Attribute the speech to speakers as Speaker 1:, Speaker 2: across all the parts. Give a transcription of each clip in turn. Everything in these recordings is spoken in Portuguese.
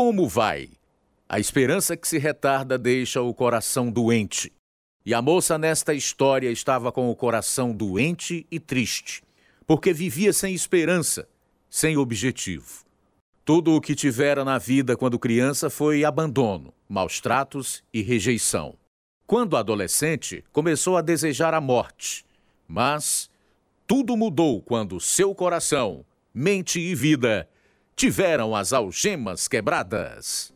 Speaker 1: como vai? A esperança que se retarda deixa o coração doente. E a moça nesta história estava com o coração doente e triste, porque vivia sem esperança, sem objetivo. Tudo o que tivera na vida quando criança foi abandono, maus tratos e rejeição. Quando adolescente, começou a desejar a morte. Mas tudo mudou quando seu coração, mente e vida tiveram as algemas quebradas.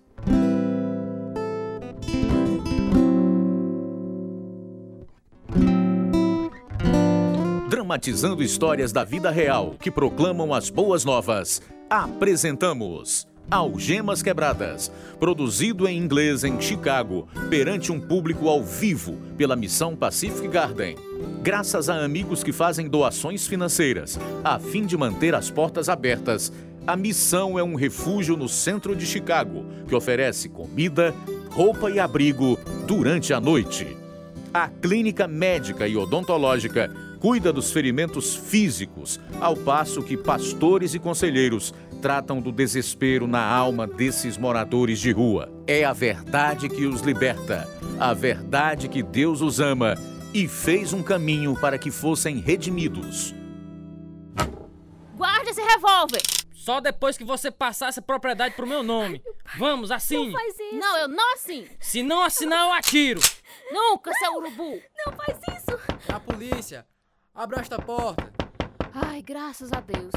Speaker 1: Dramatizando histórias da vida real que proclamam as boas novas, apresentamos Algemas Quebradas, produzido em inglês em Chicago, perante um público ao vivo pela missão Pacific Garden. Graças a amigos que fazem doações financeiras, a fim de manter as portas abertas, a missão é um refúgio no centro de Chicago que oferece comida, roupa e abrigo durante a noite. A clínica médica e odontológica cuida dos ferimentos físicos, ao passo que pastores e conselheiros tratam do desespero na alma desses moradores de rua. É a verdade que os liberta, a verdade que Deus os ama e fez um caminho para que fossem redimidos.
Speaker 2: Guarda esse revólver!
Speaker 3: Só depois que você passar essa propriedade pro meu nome. Vamos, assine.
Speaker 4: Não faz isso.
Speaker 2: Não, eu não assino.
Speaker 3: Se não assinar, eu atiro.
Speaker 2: Nunca, seu urubu.
Speaker 4: Não faz isso.
Speaker 5: A polícia. Abra esta porta.
Speaker 2: Ai, graças a Deus.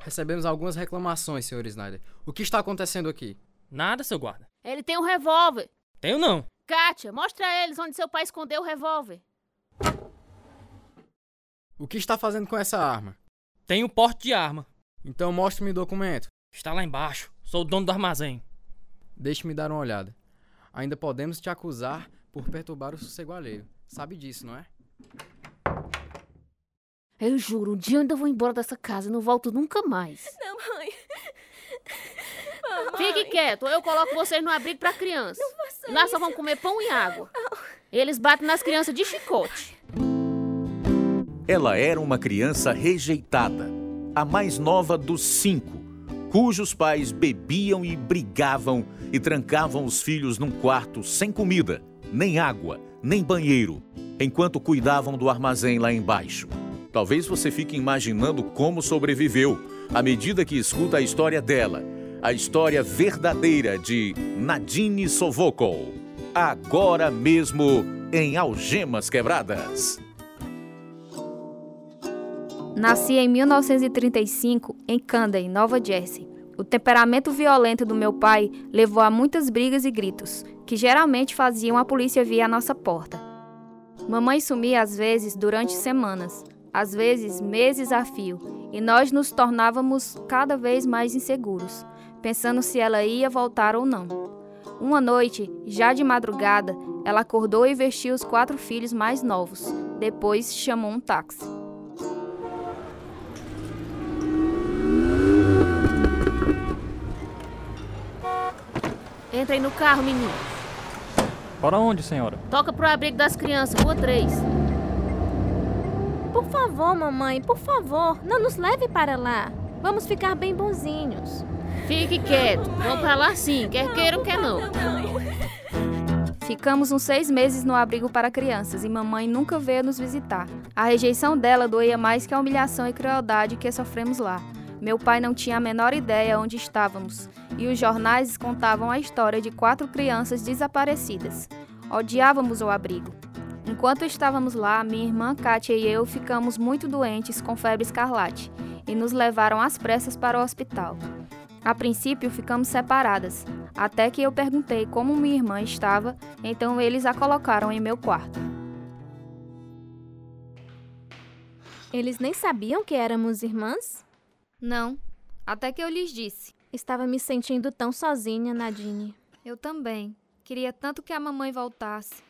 Speaker 5: Recebemos algumas reclamações, Sr. Snyder. O que está acontecendo aqui?
Speaker 3: Nada, seu guarda.
Speaker 2: Ele tem um revólver.
Speaker 3: Tenho não.
Speaker 2: Kátia, mostra a eles onde seu pai escondeu o revólver.
Speaker 5: O que está fazendo com essa arma?
Speaker 3: Tenho porte de arma.
Speaker 5: Então mostre-me o documento.
Speaker 3: Está lá embaixo. Sou o dono do armazém.
Speaker 5: Deixe-me dar uma olhada. Ainda podemos te acusar por perturbar o sossego alheio. Sabe disso, não é?
Speaker 2: Eu juro, um dia eu ainda vou embora dessa casa e não volto nunca mais.
Speaker 4: Não, mãe.
Speaker 2: Fique quieto, ou eu coloco vocês no abrigo pra criança.
Speaker 4: Não faça
Speaker 2: Nós só
Speaker 4: isso.
Speaker 2: vamos comer pão e água. Eles batem nas crianças de chicote.
Speaker 1: Ela era uma criança rejeitada, a mais nova dos cinco, cujos pais bebiam e brigavam e trancavam os filhos num quarto sem comida, nem água, nem banheiro, enquanto cuidavam do armazém lá embaixo. Talvez você fique imaginando como sobreviveu à medida que escuta a história dela, a história verdadeira de Nadine Sovokol, agora mesmo em Algemas Quebradas.
Speaker 6: Nasci em 1935 em Camden, Nova Jersey. O temperamento violento do meu pai levou a muitas brigas e gritos, que geralmente faziam a polícia vir à nossa porta. Mamãe sumia às vezes durante semanas, às vezes meses a fio, e nós nos tornávamos cada vez mais inseguros, pensando se ela ia voltar ou não. Uma noite, já de madrugada, ela acordou e vestiu os quatro filhos mais novos. Depois chamou um táxi.
Speaker 2: Entra aí no carro, menino.
Speaker 7: Para onde, senhora?
Speaker 2: Toca pro abrigo das crianças, rua 3.
Speaker 4: Por favor, mamãe, por favor, não nos leve para lá. Vamos ficar bem bonzinhos.
Speaker 2: Fique quieto. Vamos pra lá sim, quer queira ou quer não.
Speaker 6: Ficamos uns seis meses no abrigo para crianças e mamãe nunca veio nos visitar. A rejeição dela doía mais que a humilhação e crueldade que sofremos lá. Meu pai não tinha a menor ideia onde estávamos e os jornais contavam a história de quatro crianças desaparecidas. Odiávamos o abrigo. Enquanto estávamos lá, minha irmã Kátia e eu ficamos muito doentes com febre escarlate e nos levaram às pressas para o hospital. A princípio ficamos separadas, até que eu perguntei como minha irmã estava, então eles a colocaram em meu quarto.
Speaker 4: Eles nem sabiam que éramos irmãs?
Speaker 6: Não, até que eu lhes disse.
Speaker 4: Estava me sentindo tão sozinha, Nadine.
Speaker 6: Eu também. Queria tanto que a mamãe voltasse.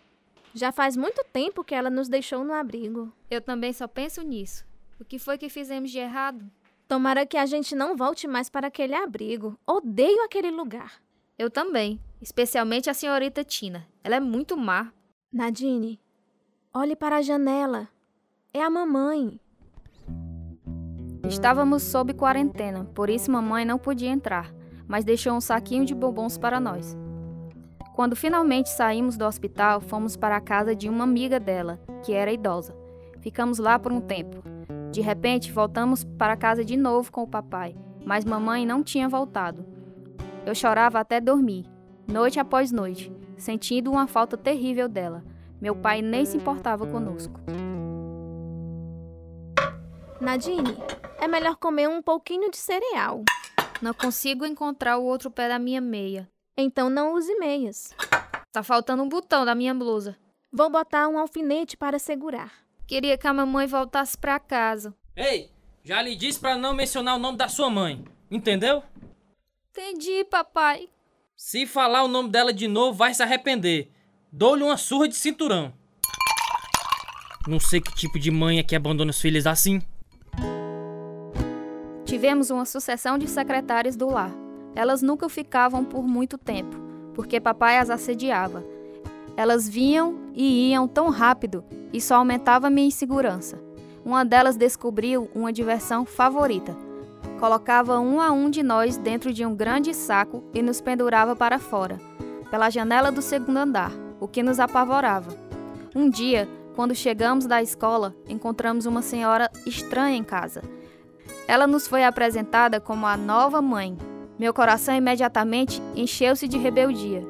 Speaker 4: Já faz muito tempo que ela nos deixou no abrigo.
Speaker 6: Eu também só penso nisso. O que foi que fizemos de errado?
Speaker 4: Tomara que a gente não volte mais para aquele abrigo. Odeio aquele lugar.
Speaker 6: Eu também, especialmente a senhorita Tina. Ela é muito má.
Speaker 4: Nadine, olhe para a janela. É a mamãe.
Speaker 6: Estávamos sob quarentena, por isso mamãe não podia entrar, mas deixou um saquinho de bombons para nós. Quando finalmente saímos do hospital, fomos para a casa de uma amiga dela, que era idosa. Ficamos lá por um tempo. De repente, voltamos para casa de novo com o papai, mas mamãe não tinha voltado. Eu chorava até dormir, noite após noite, sentindo uma falta terrível dela. Meu pai nem se importava conosco.
Speaker 4: Nadine, é melhor comer um pouquinho de cereal.
Speaker 6: Não consigo encontrar o outro pé da minha meia.
Speaker 4: Então não use meias.
Speaker 6: Tá faltando um botão da minha blusa.
Speaker 4: Vou botar um alfinete para segurar.
Speaker 6: Queria que a mamãe voltasse pra casa.
Speaker 3: Ei, já lhe disse pra não mencionar o nome da sua mãe. Entendeu?
Speaker 6: Entendi, papai.
Speaker 3: Se falar o nome dela de novo, vai se arrepender. Dou-lhe uma surra de cinturão. Não sei que tipo de mãe é que abandona os filhos assim.
Speaker 6: Tivemos uma sucessão de secretárias do lar. Elas nunca ficavam por muito tempo, porque papai as assediava. Elas vinham e iam tão rápido, isso aumentava minha insegurança. Uma delas descobriu uma diversão favorita. Colocava um a um de nós dentro de um grande saco e nos pendurava para fora, pela janela do segundo andar, o que nos apavorava. Um dia, quando chegamos da escola, encontramos uma senhora estranha em casa. Ela nos foi apresentada como a nova mãe. Meu coração imediatamente encheu-se de rebeldia.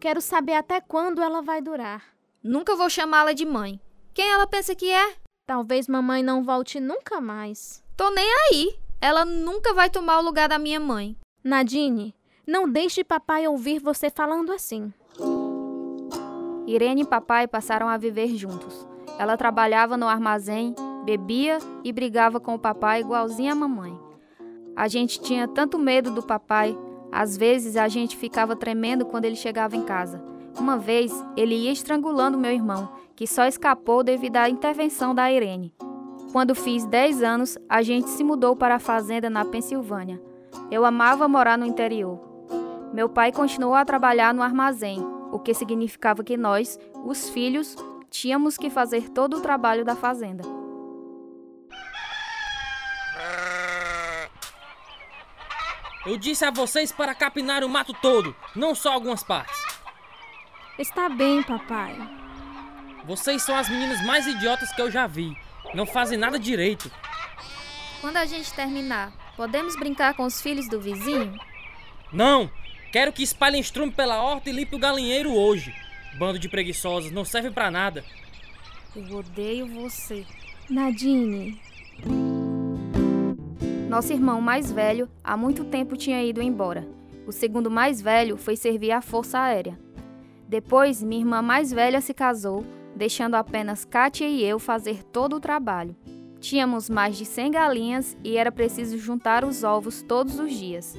Speaker 4: Quero saber até quando ela vai durar.
Speaker 6: Nunca vou chamá-la de mãe. Quem ela pensa que é?
Speaker 4: Talvez mamãe não volte nunca mais.
Speaker 6: Tô nem aí. Ela nunca vai tomar o lugar da minha mãe.
Speaker 4: Nadine, não deixe papai ouvir você falando assim.
Speaker 6: Irene e papai passaram a viver juntos. Ela trabalhava no armazém, bebia e brigava com o papai igualzinha a mamãe. A gente tinha tanto medo do papai, às vezes a gente ficava tremendo quando ele chegava em casa. Uma vez, ele ia estrangulando meu irmão, que só escapou devido à intervenção da Irene. Quando fiz 10 anos, a gente se mudou para a fazenda na Pensilvânia. Eu amava morar no interior. Meu pai continuou a trabalhar no armazém, o que significava que nós, os filhos, tínhamos que fazer todo o trabalho da fazenda.
Speaker 3: Eu disse a vocês para capinar o mato todo, não só algumas partes.
Speaker 4: Está bem, papai.
Speaker 3: Vocês são as meninas mais idiotas que eu já vi. Não fazem nada direito.
Speaker 6: Quando a gente terminar, podemos brincar com os filhos do vizinho?
Speaker 3: Não! Quero que espalhem estrume pela horta e limpe o galinheiro hoje. Bando de preguiçosos, não serve para nada.
Speaker 6: Eu odeio você.
Speaker 4: Nadine.
Speaker 6: Nosso irmão mais velho há muito tempo tinha ido embora. O segundo mais velho foi servir à Força Aérea. Depois, minha irmã mais velha se casou, deixando apenas Kátia e eu fazer todo o trabalho. Tínhamos mais de 100 galinhas e era preciso juntar os ovos todos os dias.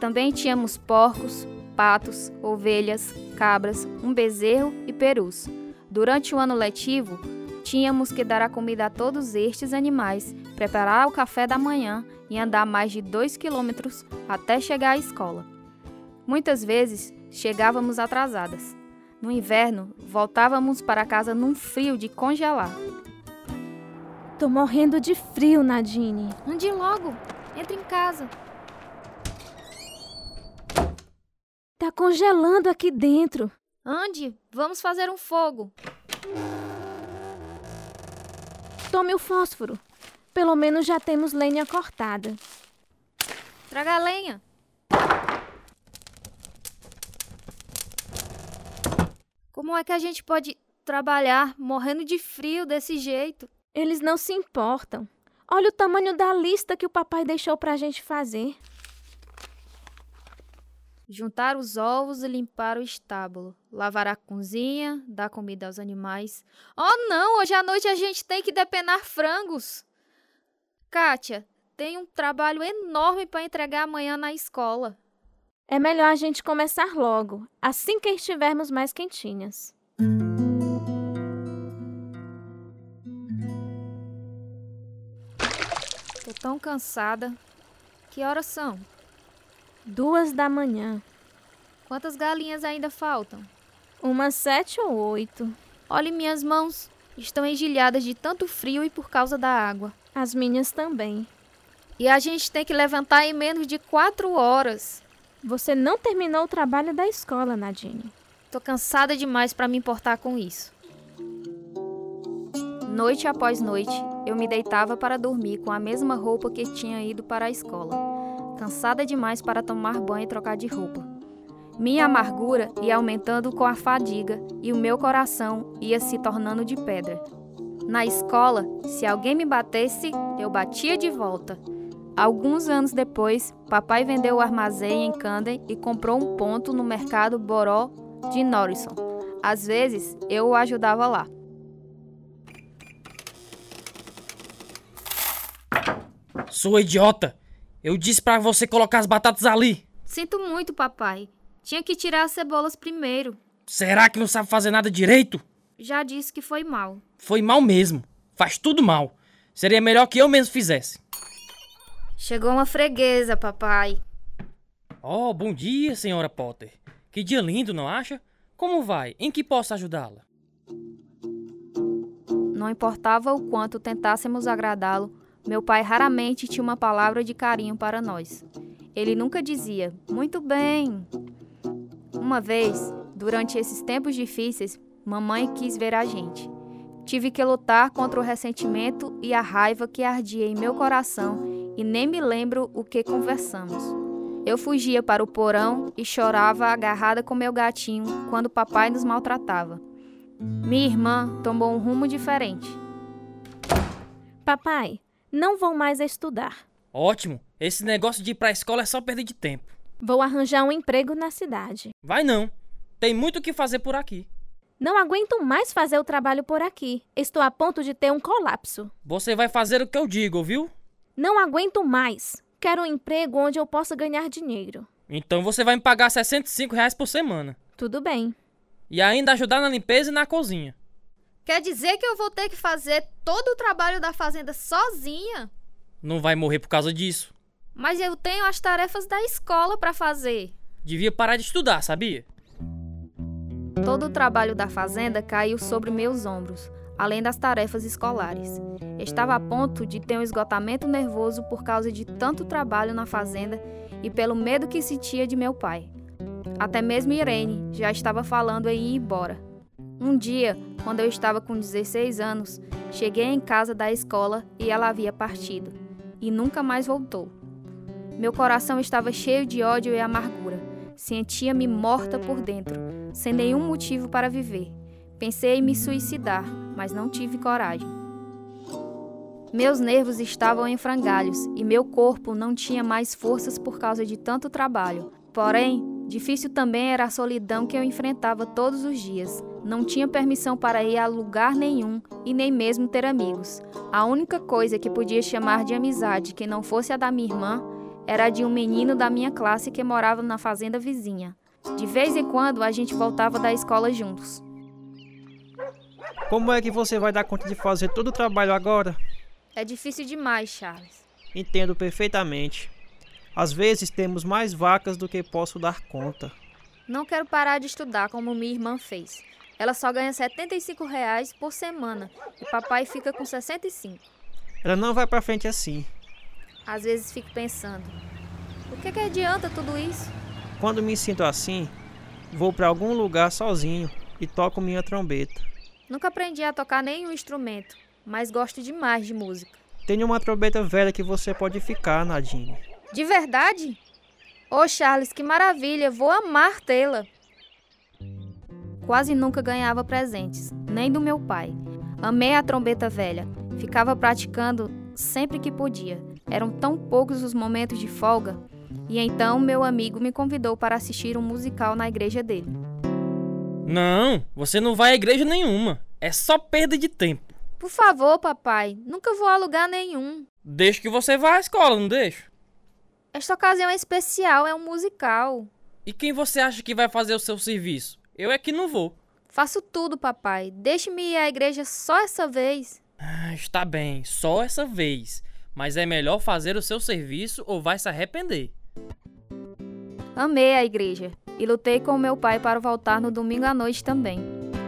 Speaker 6: Também tínhamos porcos, patos, ovelhas, cabras, um bezerro e perus. Durante o ano letivo, tínhamos que dar a comida a todos estes animais, preparar o café da manhã e andar mais de dois quilômetros até chegar à escola. Muitas vezes chegávamos atrasadas. No inverno, voltávamos para casa num frio de congelar.
Speaker 4: Tô morrendo de frio, Nadine.
Speaker 6: Ande logo, entre em casa.
Speaker 4: Tá congelando aqui dentro.
Speaker 6: Ande, vamos fazer um fogo.
Speaker 4: Tome o fósforo. Pelo menos já temos lenha cortada.
Speaker 6: Traga a lenha. Como é que a gente pode trabalhar morrendo de frio desse jeito?
Speaker 4: Eles não se importam. Olha o tamanho da lista que o papai deixou pra gente fazer.
Speaker 6: Juntar os ovos e limpar o estábulo. Lavar a cozinha, dar comida aos animais. Oh, não! Hoje à noite a gente tem que depenar frangos. Kátia, tem um trabalho enorme para entregar amanhã na escola.
Speaker 4: É melhor a gente começar logo, assim que estivermos mais quentinhas.
Speaker 6: Tô tão cansada. Que horas são?
Speaker 4: Duas da manhã.
Speaker 6: Quantas galinhas ainda faltam?
Speaker 4: Umas sete ou oito.
Speaker 6: Olhe minhas mãos. Estão engelhadas de tanto frio e por causa da água.
Speaker 4: As minhas também.
Speaker 6: E a gente tem que levantar em menos de quatro horas.
Speaker 4: Você não terminou o trabalho da escola, Nadine.
Speaker 6: Tô cansada demais para me importar com isso. Noite após noite, eu me deitava para dormir com a mesma roupa que tinha ido para a escola, cansada demais para tomar banho e trocar de roupa. Minha amargura ia aumentando com a fadiga e o meu coração ia se tornando de pedra. Na escola, se alguém me batesse, eu batia de volta. Alguns anos depois, papai vendeu o armazém em Camden e comprou um ponto no mercado Boró de Norrison. Às vezes, eu o ajudava lá.
Speaker 3: Sua idiota! Eu disse pra você colocar as batatas ali.
Speaker 6: Sinto muito, papai. Tinha que tirar as cebolas primeiro.
Speaker 3: Será que não sabe fazer nada direito?
Speaker 6: Já disse que foi mal.
Speaker 3: Foi mal mesmo. Faz tudo mal. Seria melhor que eu mesmo fizesse.
Speaker 6: Chegou uma freguesa, papai.
Speaker 3: Oh, bom dia, senhora Potter. Que dia lindo, não acha? Como vai? Em que posso ajudá-la?
Speaker 6: Não importava o quanto tentássemos agradá-lo, meu pai raramente tinha uma palavra de carinho para nós. Ele nunca dizia, muito bem. Uma vez, durante esses tempos difíceis, mamãe quis ver a gente. Tive que lutar contra o ressentimento e a raiva que ardia em meu coração e nem me lembro o que conversamos. Eu fugia para o porão e chorava agarrada com meu gatinho quando papai nos maltratava. Minha irmã tomou um rumo diferente.
Speaker 4: Papai, não vou mais estudar.
Speaker 3: Ótimo. Esse negócio de ir pra escola é só perder de tempo.
Speaker 4: Vou arranjar um emprego na cidade.
Speaker 3: Vai não. Tem muito o que fazer por aqui.
Speaker 4: Não aguento mais fazer o trabalho por aqui. Estou a ponto de ter um colapso.
Speaker 3: Você vai fazer o que eu digo, viu?
Speaker 4: Não aguento mais. Quero um emprego onde eu possa ganhar dinheiro.
Speaker 3: Então você vai me pagar 65 reais por semana.
Speaker 4: Tudo bem.
Speaker 3: E ainda ajudar na limpeza e na cozinha.
Speaker 6: Quer dizer que eu vou ter que fazer todo o trabalho da fazenda sozinha?
Speaker 3: Não vai morrer por causa disso.
Speaker 6: Mas eu tenho as tarefas da escola para fazer.
Speaker 3: Devia parar de estudar, sabia?
Speaker 6: Todo o trabalho da fazenda caiu sobre meus ombros, além das tarefas escolares. Estava a ponto de ter um esgotamento nervoso por causa de tanto trabalho na fazenda e pelo medo que sentia de meu pai. Até mesmo Irene já estava falando em ir embora. Um dia, quando eu estava com 16 anos, cheguei em casa da escola e ela havia partido, e nunca mais voltou. Meu coração estava cheio de ódio e amargura. Sentia-me morta por dentro, sem nenhum motivo para viver. Pensei em me suicidar, mas não tive coragem. Meus nervos estavam em frangalhos e meu corpo não tinha mais forças por causa de tanto trabalho. Porém, difícil também era a solidão que eu enfrentava todos os dias. Não tinha permissão para ir a lugar nenhum e nem mesmo ter amigos. A única coisa que podia chamar de amizade que não fosse a da minha irmã era de um menino da minha classe que morava na fazenda vizinha. De vez em quando a gente voltava da escola juntos.
Speaker 8: Como é que você vai dar conta de fazer todo o trabalho agora?
Speaker 6: É difícil demais, Charles.
Speaker 8: Entendo perfeitamente. Às vezes temos mais vacas do que posso dar conta.
Speaker 6: Não quero parar de estudar como minha irmã fez. Ela só ganha 75 reais por semana e papai fica com 65.
Speaker 8: Ela não vai para frente assim.
Speaker 6: Às vezes fico pensando, o que, que adianta tudo isso?
Speaker 8: Quando me sinto assim, vou para algum lugar sozinho e toco minha trombeta.
Speaker 6: Nunca aprendi a tocar nenhum instrumento, mas gosto demais de música.
Speaker 8: Tenho uma trombeta velha que você pode ficar, Nadine.
Speaker 6: De verdade? Ô oh, Charles, que maravilha! Vou amar tê-la. Quase nunca ganhava presentes, nem do meu pai. Amei a trombeta velha. Ficava praticando sempre que podia. Eram tão poucos os momentos de folga. E então meu amigo me convidou para assistir um musical na igreja dele.
Speaker 3: Não, você não vai à igreja nenhuma. É só perda de tempo.
Speaker 6: Por favor, papai, nunca vou a lugar nenhum.
Speaker 3: Deixa que você vá à escola, não deixo?
Speaker 6: Esta ocasião é especial, é um musical.
Speaker 3: E quem você acha que vai fazer o seu serviço? Eu é que não vou.
Speaker 6: Faço tudo, papai. Deixe-me ir à igreja só essa vez.
Speaker 3: Ah, está bem, só essa vez. Mas é melhor fazer o seu serviço ou vai se arrepender.
Speaker 6: Amei a igreja e lutei com meu pai para voltar no domingo à noite também.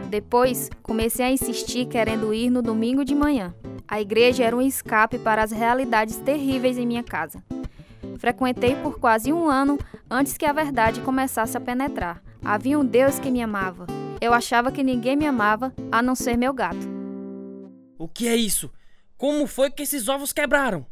Speaker 6: Depois, comecei a insistir querendo ir no domingo de manhã. A igreja era um escape para as realidades terríveis em minha casa. Frequentei por quase um ano antes que a verdade começasse a penetrar. Havia um Deus que me amava. Eu achava que ninguém me amava a não ser meu gato.
Speaker 3: O que é isso? Como foi que esses ovos quebraram?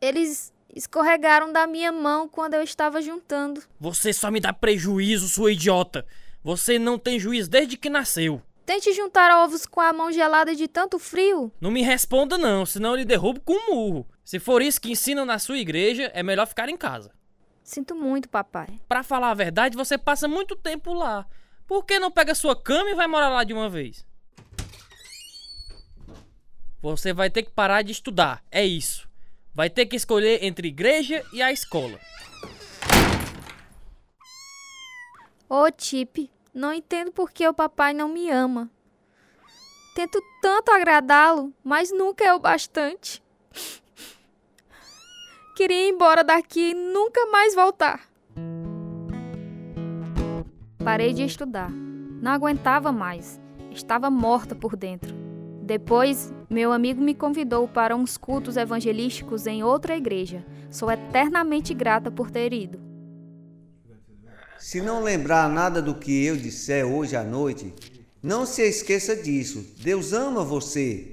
Speaker 6: Eles escorregaram da minha mão quando eu estava juntando.
Speaker 3: Você só me dá prejuízo, sua idiota. Você não tem juízo desde que nasceu.
Speaker 6: Tente juntar ovos com a mão gelada de tanto frio.
Speaker 3: Não me responda não, senão eu lhe derrubo com um murro. Se for isso que ensinam na sua igreja, é melhor ficar em casa.
Speaker 6: Sinto muito, papai.
Speaker 3: Pra falar a verdade, você passa muito tempo lá. Por que não pega sua cama e vai morar lá de uma vez? Você vai ter que parar de estudar, é isso. Vai ter que escolher entre igreja e a escola.
Speaker 6: Ô, Tip, não entendo por que o papai não me ama. Tento tanto agradá-lo, mas nunca é o bastante. Queria ir embora daqui e nunca mais voltar. Parei de estudar. Não aguentava mais. Estava morta por dentro. Depois, meu amigo me convidou para uns cultos evangelísticos em outra igreja. Sou eternamente grata por ter ido.
Speaker 9: Se não lembrar nada do que eu disser hoje à noite, não se esqueça disso. Deus ama você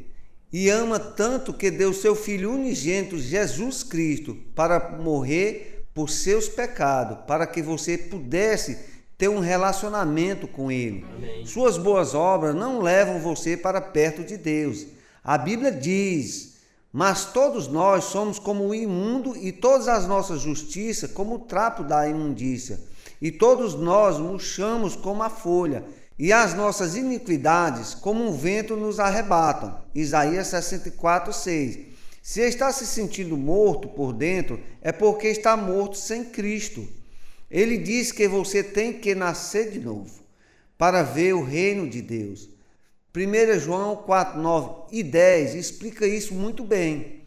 Speaker 9: e ama tanto que deu seu Filho unigênito, Jesus Cristo, para morrer por seus pecados, para que você pudesse ter um relacionamento com Ele. Amém. Suas boas obras não levam você para perto de Deus. A Bíblia diz: Mas todos nós somos como o imundo, e todas as nossas justiças como o trapo da imundícia. E todos nós murchamos como a folha, e as nossas iniquidades como um vento nos arrebatam. Isaías 64, 6. Se está se sentindo morto por dentro, é porque está morto sem Cristo. Ele diz que você tem que nascer de novo para ver o reino de Deus. 1 João 4, 9 e 10 explica isso muito bem.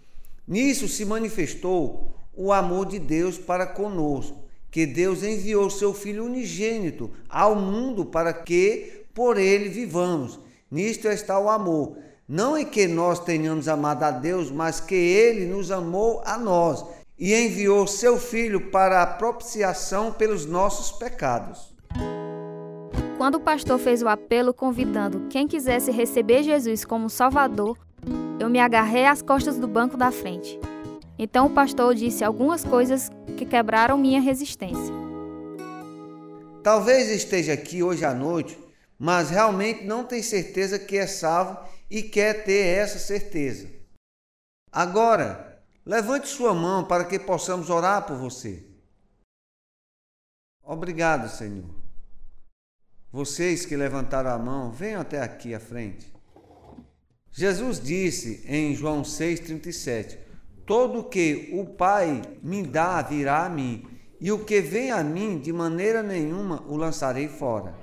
Speaker 9: Nisso se manifestou o amor de Deus para conosco, que Deus enviou seu Filho unigênito ao mundo para que por ele vivamos. Nisto está o amor. Não é que nós tenhamos amado a Deus, mas que ele nos amou a nós e enviou seu Filho para a propiciação pelos nossos pecados.
Speaker 6: Quando o pastor fez o apelo convidando quem quisesse receber Jesus como Salvador, eu me agarrei às costas do banco da frente. Então o pastor disse algumas coisas que quebraram minha resistência.
Speaker 9: Talvez esteja aqui hoje à noite, mas realmente não tem certeza que é salvo e quer ter essa certeza. Agora, Levante sua mão para que possamos orar por você. Obrigado, Senhor. Vocês que levantaram a mão, venham até aqui à frente. Jesus disse em João 6,37: Todo o que o Pai me dá virá a mim, e o que vem a mim, de maneira nenhuma o lançarei fora.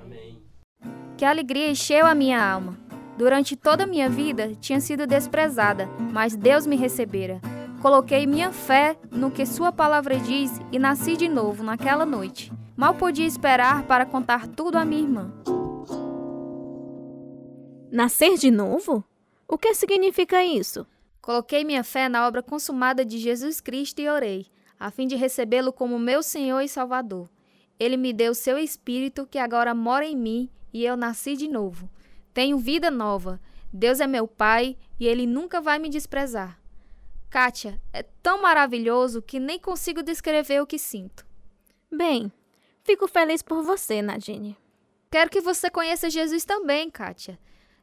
Speaker 6: Que alegria encheu a minha alma. Durante toda a minha vida tinha sido desprezada, mas Deus me recebera. Coloquei minha fé no que Sua palavra diz e nasci de novo naquela noite. Mal podia esperar para contar tudo à minha irmã.
Speaker 4: Nascer de novo? O que significa isso?
Speaker 6: Coloquei minha fé na obra consumada de Jesus Cristo e orei, a fim de recebê-lo como meu Senhor e Salvador. Ele me deu seu Espírito que agora mora em mim e eu nasci de novo. Tenho vida nova. Deus é meu Pai e Ele nunca vai me desprezar. Kátia, é tão maravilhoso que nem consigo descrever o que sinto.
Speaker 4: Bem, fico feliz por você, Nadine.
Speaker 6: Quero que você conheça Jesus também, Kátia.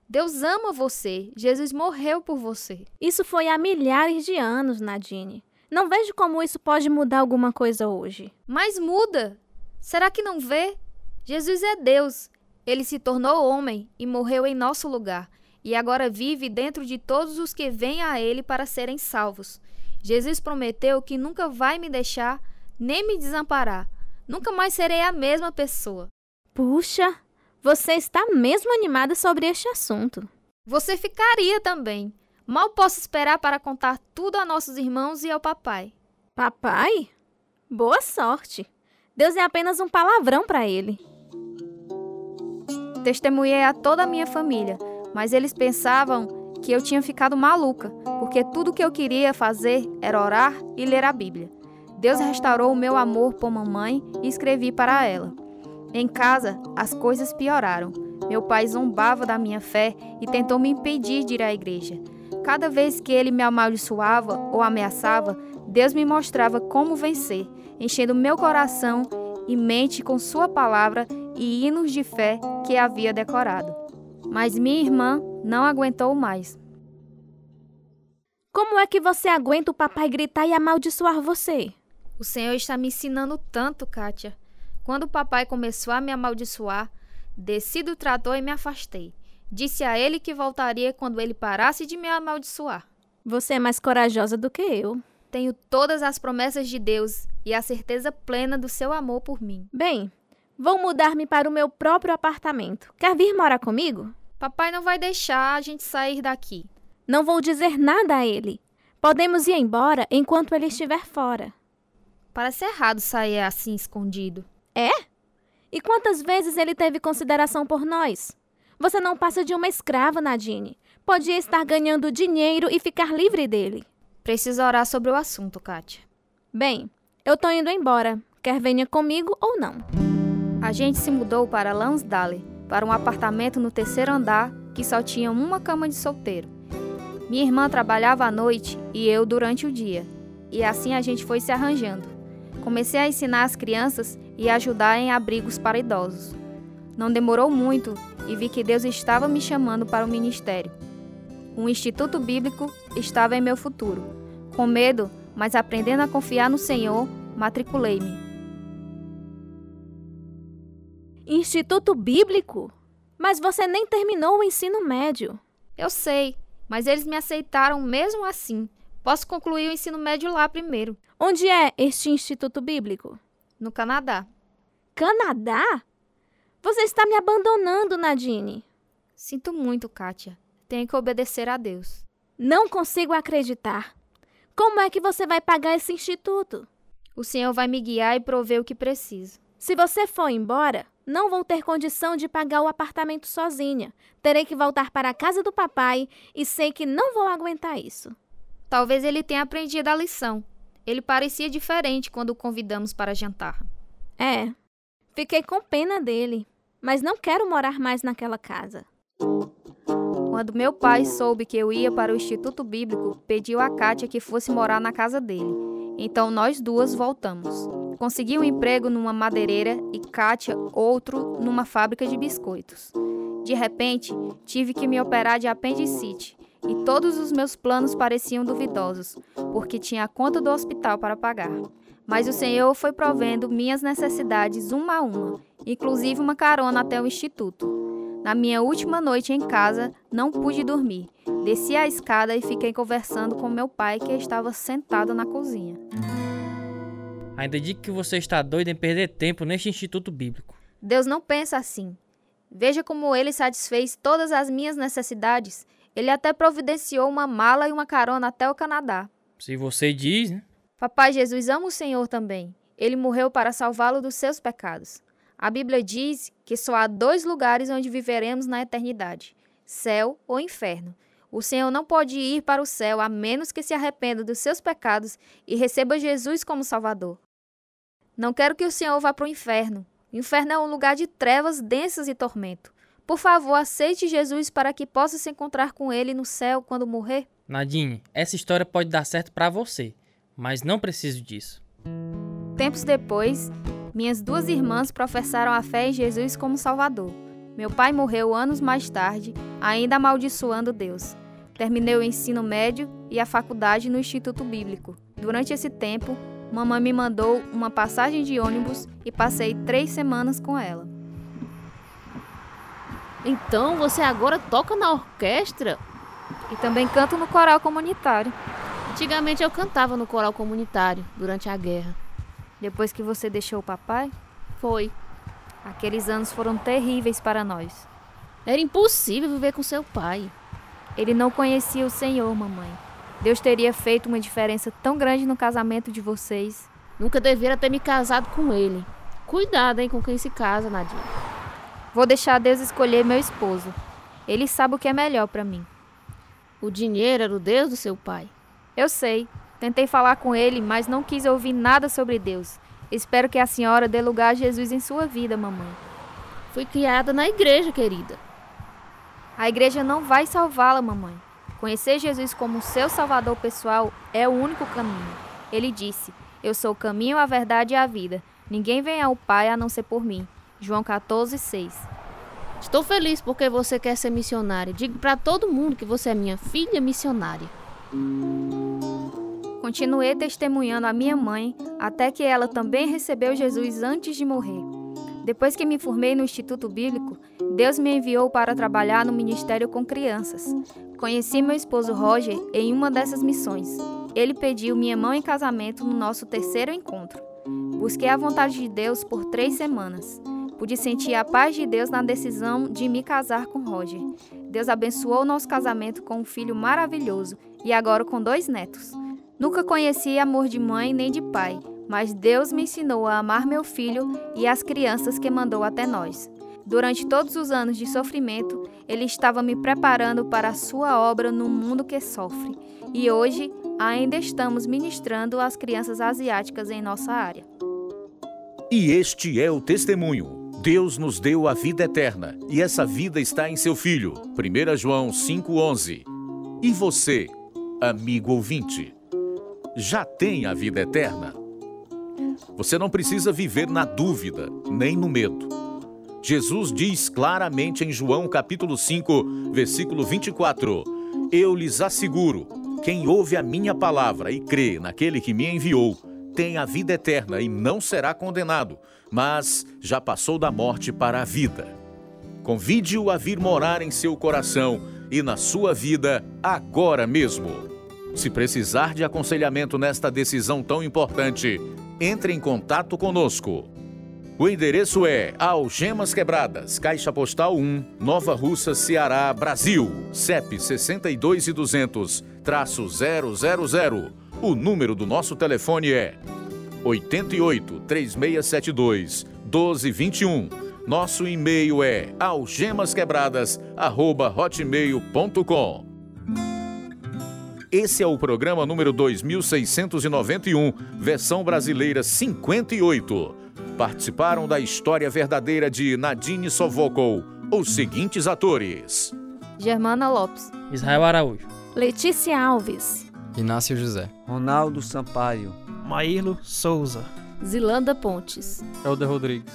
Speaker 6: Deus ama você. Jesus morreu por você.
Speaker 4: Isso foi há milhares de anos, Nadine. Não vejo como isso pode mudar alguma coisa hoje.
Speaker 6: Mas muda. Será que não vê? Jesus é Deus. Ele se tornou homem e morreu em nosso lugar e agora vive dentro de todos os que vêm a Ele para serem salvos. Jesus prometeu que nunca vai me deixar nem me desamparar. Nunca mais serei a mesma pessoa.
Speaker 4: Puxa, você está mesmo animada sobre este assunto.
Speaker 6: Você ficaria também. Mal posso esperar para contar tudo a nossos irmãos e ao papai.
Speaker 4: Papai? Boa sorte. Deus é apenas um palavrão para ele.
Speaker 6: Testemunhei a toda a minha família mas eles pensavam que eu tinha ficado maluca, porque tudo que eu queria fazer era orar e ler a Bíblia. Deus restaurou o meu amor por mamãe e escrevi para ela. Em casa, as coisas pioraram. Meu pai zombava da minha fé e tentou me impedir de ir à igreja. Cada vez que ele me amaldiçoava ou ameaçava, Deus me mostrava como vencer, enchendo meu coração e mente com Sua palavra e hinos de fé que havia decorado. Mas minha irmã não aguentou mais.
Speaker 4: Como é que você aguenta o papai gritar e amaldiçoar você?
Speaker 6: O Senhor está me ensinando tanto, Kátia. Quando o papai começou a me amaldiçoar, desci do trator e me afastei. Disse a ele que voltaria quando ele parasse de me amaldiçoar.
Speaker 4: Você é mais corajosa do que eu.
Speaker 6: Tenho todas as promessas de Deus e a certeza plena do seu amor por mim.
Speaker 4: Bem, vou mudar-me para o meu próprio apartamento. Quer vir morar comigo?
Speaker 6: Papai não vai deixar a gente sair daqui.
Speaker 4: Não vou dizer nada a ele. Podemos ir embora enquanto ele estiver fora.
Speaker 6: Parece errado sair assim escondido.
Speaker 4: É? E quantas vezes ele teve consideração por nós? Você não passa de uma escrava, Nadine. Podia estar ganhando dinheiro e ficar livre dele.
Speaker 6: Preciso orar sobre o assunto, Kátia.
Speaker 4: Bem, eu tô indo embora. Quer venha comigo ou não?
Speaker 6: A gente se mudou para Lansdale, para um apartamento no terceiro andar que só tinha uma cama de solteiro. Minha irmã trabalhava à noite e eu durante o dia, e assim a gente foi se arranjando. Comecei a ensinar as crianças e ajudar em abrigos para idosos. Não demorou muito e vi que Deus estava me chamando para o ministério. Um instituto bíblico estava em meu futuro. Com medo, mas aprendendo a confiar no Senhor, matriculei-me.
Speaker 4: Instituto Bíblico? Mas você nem terminou o ensino médio.
Speaker 6: Eu sei, mas eles me aceitaram mesmo assim. Posso concluir o ensino médio lá primeiro.
Speaker 4: Onde é este Instituto Bíblico?
Speaker 6: No Canadá.
Speaker 4: Canadá? Você está me abandonando, Nadine.
Speaker 6: Sinto muito, Kátia. Tenho que obedecer a Deus.
Speaker 4: Não consigo acreditar. Como é que você vai pagar esse instituto?
Speaker 6: O Senhor vai me guiar e prover o que preciso.
Speaker 4: Se você for embora, não vou ter condição de pagar o apartamento sozinha. Terei que voltar para a casa do papai e sei que não vou aguentar isso.
Speaker 6: Talvez ele tenha aprendido a lição. Ele parecia diferente quando o convidamos para jantar.
Speaker 4: É, fiquei com pena dele, mas não quero morar mais naquela casa.
Speaker 6: Quando meu pai soube que eu ia para o Instituto Bíblico, pediu a Kátia que fosse morar na casa dele. Então nós duas voltamos. Consegui um emprego numa madeireira e Kátia outro numa fábrica de biscoitos. De repente, tive que me operar de apendicite e todos os meus planos pareciam duvidosos, porque tinha a conta do hospital para pagar. Mas o Senhor foi provendo minhas necessidades uma a uma, inclusive uma carona até o instituto. Na minha última noite em casa, não pude dormir. Desci a escada e fiquei conversando com meu pai, que estava sentado na cozinha.
Speaker 3: Ainda digo que você está doido em perder tempo neste instituto bíblico.
Speaker 6: Deus não pensa assim. Veja como ele satisfez todas as minhas necessidades ele até providenciou uma mala e uma carona até o Canadá.
Speaker 3: Se você diz, né?
Speaker 6: Papai Jesus ama o Senhor também. Ele morreu para salvá-lo dos seus pecados. A Bíblia diz que só há dois lugares onde viveremos na eternidade: céu ou inferno. O Senhor não pode ir para o céu a menos que se arrependa dos seus pecados e receba Jesus como Salvador. Não quero que o Senhor vá para o inferno. O inferno é um lugar de trevas densas e tormento. Por favor, aceite Jesus para que possa se encontrar com ele no céu quando morrer.
Speaker 3: Nadine, essa história pode dar certo para você, mas não preciso disso.
Speaker 6: Tempos depois, minhas duas irmãs professaram a fé em Jesus como Salvador. Meu pai morreu anos mais tarde, ainda amaldiçoando Deus. Terminei o ensino médio e a faculdade no Instituto Bíblico. Durante esse tempo, mamãe me mandou uma passagem de ônibus e passei três semanas com ela.
Speaker 2: Então você agora toca na orquestra?
Speaker 6: E também canto no coral comunitário.
Speaker 2: Antigamente eu cantava no coral comunitário durante a guerra.
Speaker 6: Depois que você deixou o papai?
Speaker 2: Foi.
Speaker 6: Aqueles anos foram terríveis para nós.
Speaker 2: Era impossível viver com seu pai.
Speaker 6: Ele não conhecia o Senhor, mamãe. Deus teria feito uma diferença tão grande no casamento de vocês.
Speaker 2: Nunca deveria ter me casado com ele. Cuidado, hein, com quem se casa, Nadine.
Speaker 6: Vou deixar Deus escolher meu esposo. Ele sabe o que é melhor para mim.
Speaker 2: O dinheiro era o Deus do seu pai.
Speaker 6: Eu sei. Tentei falar com ele, mas não quis ouvir nada sobre Deus. Espero que a senhora dê lugar a Jesus em sua vida, mamãe.
Speaker 2: Fui criada na igreja, querida.
Speaker 6: A igreja não vai salvá-la, mamãe. Conhecer Jesus como seu salvador pessoal é o único caminho. Ele disse: Eu sou o caminho, a verdade e a vida. Ninguém vem ao Pai a não ser por mim. João 14, 6.
Speaker 2: Estou feliz porque você quer ser missionária. Digo para todo mundo que você é minha filha missionária.
Speaker 6: Continuei testemunhando a minha mãe até que ela também recebeu Jesus antes de morrer. Depois que me formei no Instituto Bíblico, Deus me enviou para trabalhar no ministério com crianças. Conheci meu esposo Roger em uma dessas missões. Ele pediu minha mão em casamento no nosso terceiro encontro. Busquei a vontade de Deus por três semanas. Pude sentir a paz de Deus na decisão de me casar com Roger. Deus abençoou nosso casamento com um filho maravilhoso e agora com dois netos. Nunca conheci amor de mãe nem de pai, mas Deus me ensinou a amar meu filho e as crianças que mandou até nós. Durante todos os anos de sofrimento, Ele estava me preparando para a sua obra no mundo que sofre. E hoje ainda estamos ministrando às crianças asiáticas em nossa área.
Speaker 1: E este é o testemunho. Deus nos deu a vida eterna, e essa vida está em seu Filho. 1 João 5,11. E você, amigo ouvinte, já tem a vida eterna? Você não precisa viver na dúvida, nem no medo. Jesus diz claramente em João capítulo 5, versículo 24: Eu lhes asseguro, quem ouve a minha palavra e crê naquele que me enviou, tem a vida eterna e não será condenado, mas já passou da morte para a vida. Convide-o a vir morar em seu coração e na sua vida agora mesmo. Se precisar de aconselhamento nesta decisão tão importante, entre em contato conosco. O endereço é Algemas Quebradas, Caixa Postal 1, Nova Russa, Ceará, Brasil. CEP 62 e 200, traço 000. O número do nosso telefone é 88 3672 1221. Nosso e-mail é algemasquebradas@hotmail.com. Esse é o programa número 2691, versão brasileira 58. Participaram da história verdadeira de Nadine Sovokol os seguintes atores:
Speaker 6: Germana Lopes,
Speaker 3: Israel Araújo,
Speaker 4: Letícia Alves,
Speaker 5: Inácio José,
Speaker 9: Ronaldo Sampaio,
Speaker 8: Maílo Souza,
Speaker 2: Zilanda Pontes.
Speaker 7: Helder Rodrigues.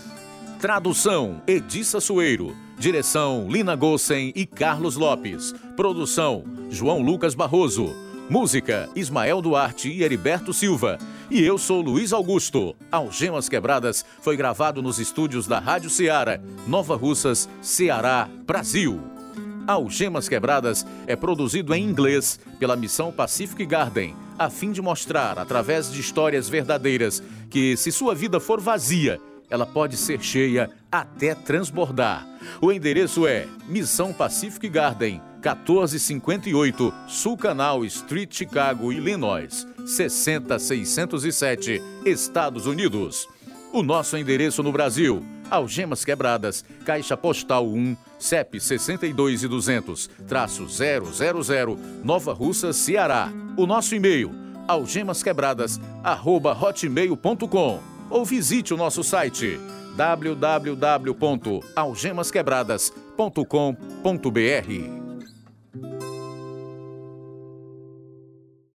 Speaker 1: Tradução: Edissa Sueiro. Direção: Lina Gossen e Carlos Lopes. Produção: João Lucas Barroso. Música: Ismael Duarte e Heriberto Silva. E eu sou Luiz Augusto. Algemas Quebradas foi gravado nos estúdios da Rádio Ceará, Nova Russas, Ceará, Brasil. Algemas Quebradas é produzido em inglês pela Missão Pacific Garden, a fim de mostrar, através de histórias verdadeiras, que se sua vida for vazia, ela pode ser cheia até transbordar. O endereço é Missão Pacific Garden, 1458 Sul Canal Street, Chicago, Illinois, 60607, Estados Unidos. O nosso endereço no Brasil: Algemas Quebradas, Caixa Postal 1, CEP 62 e 200, traço 000, Nova Russa, Ceará. O nosso e-mail: algemasquebradas@hotmail.com ou visite o nosso site www.algemasquebradas.com.br.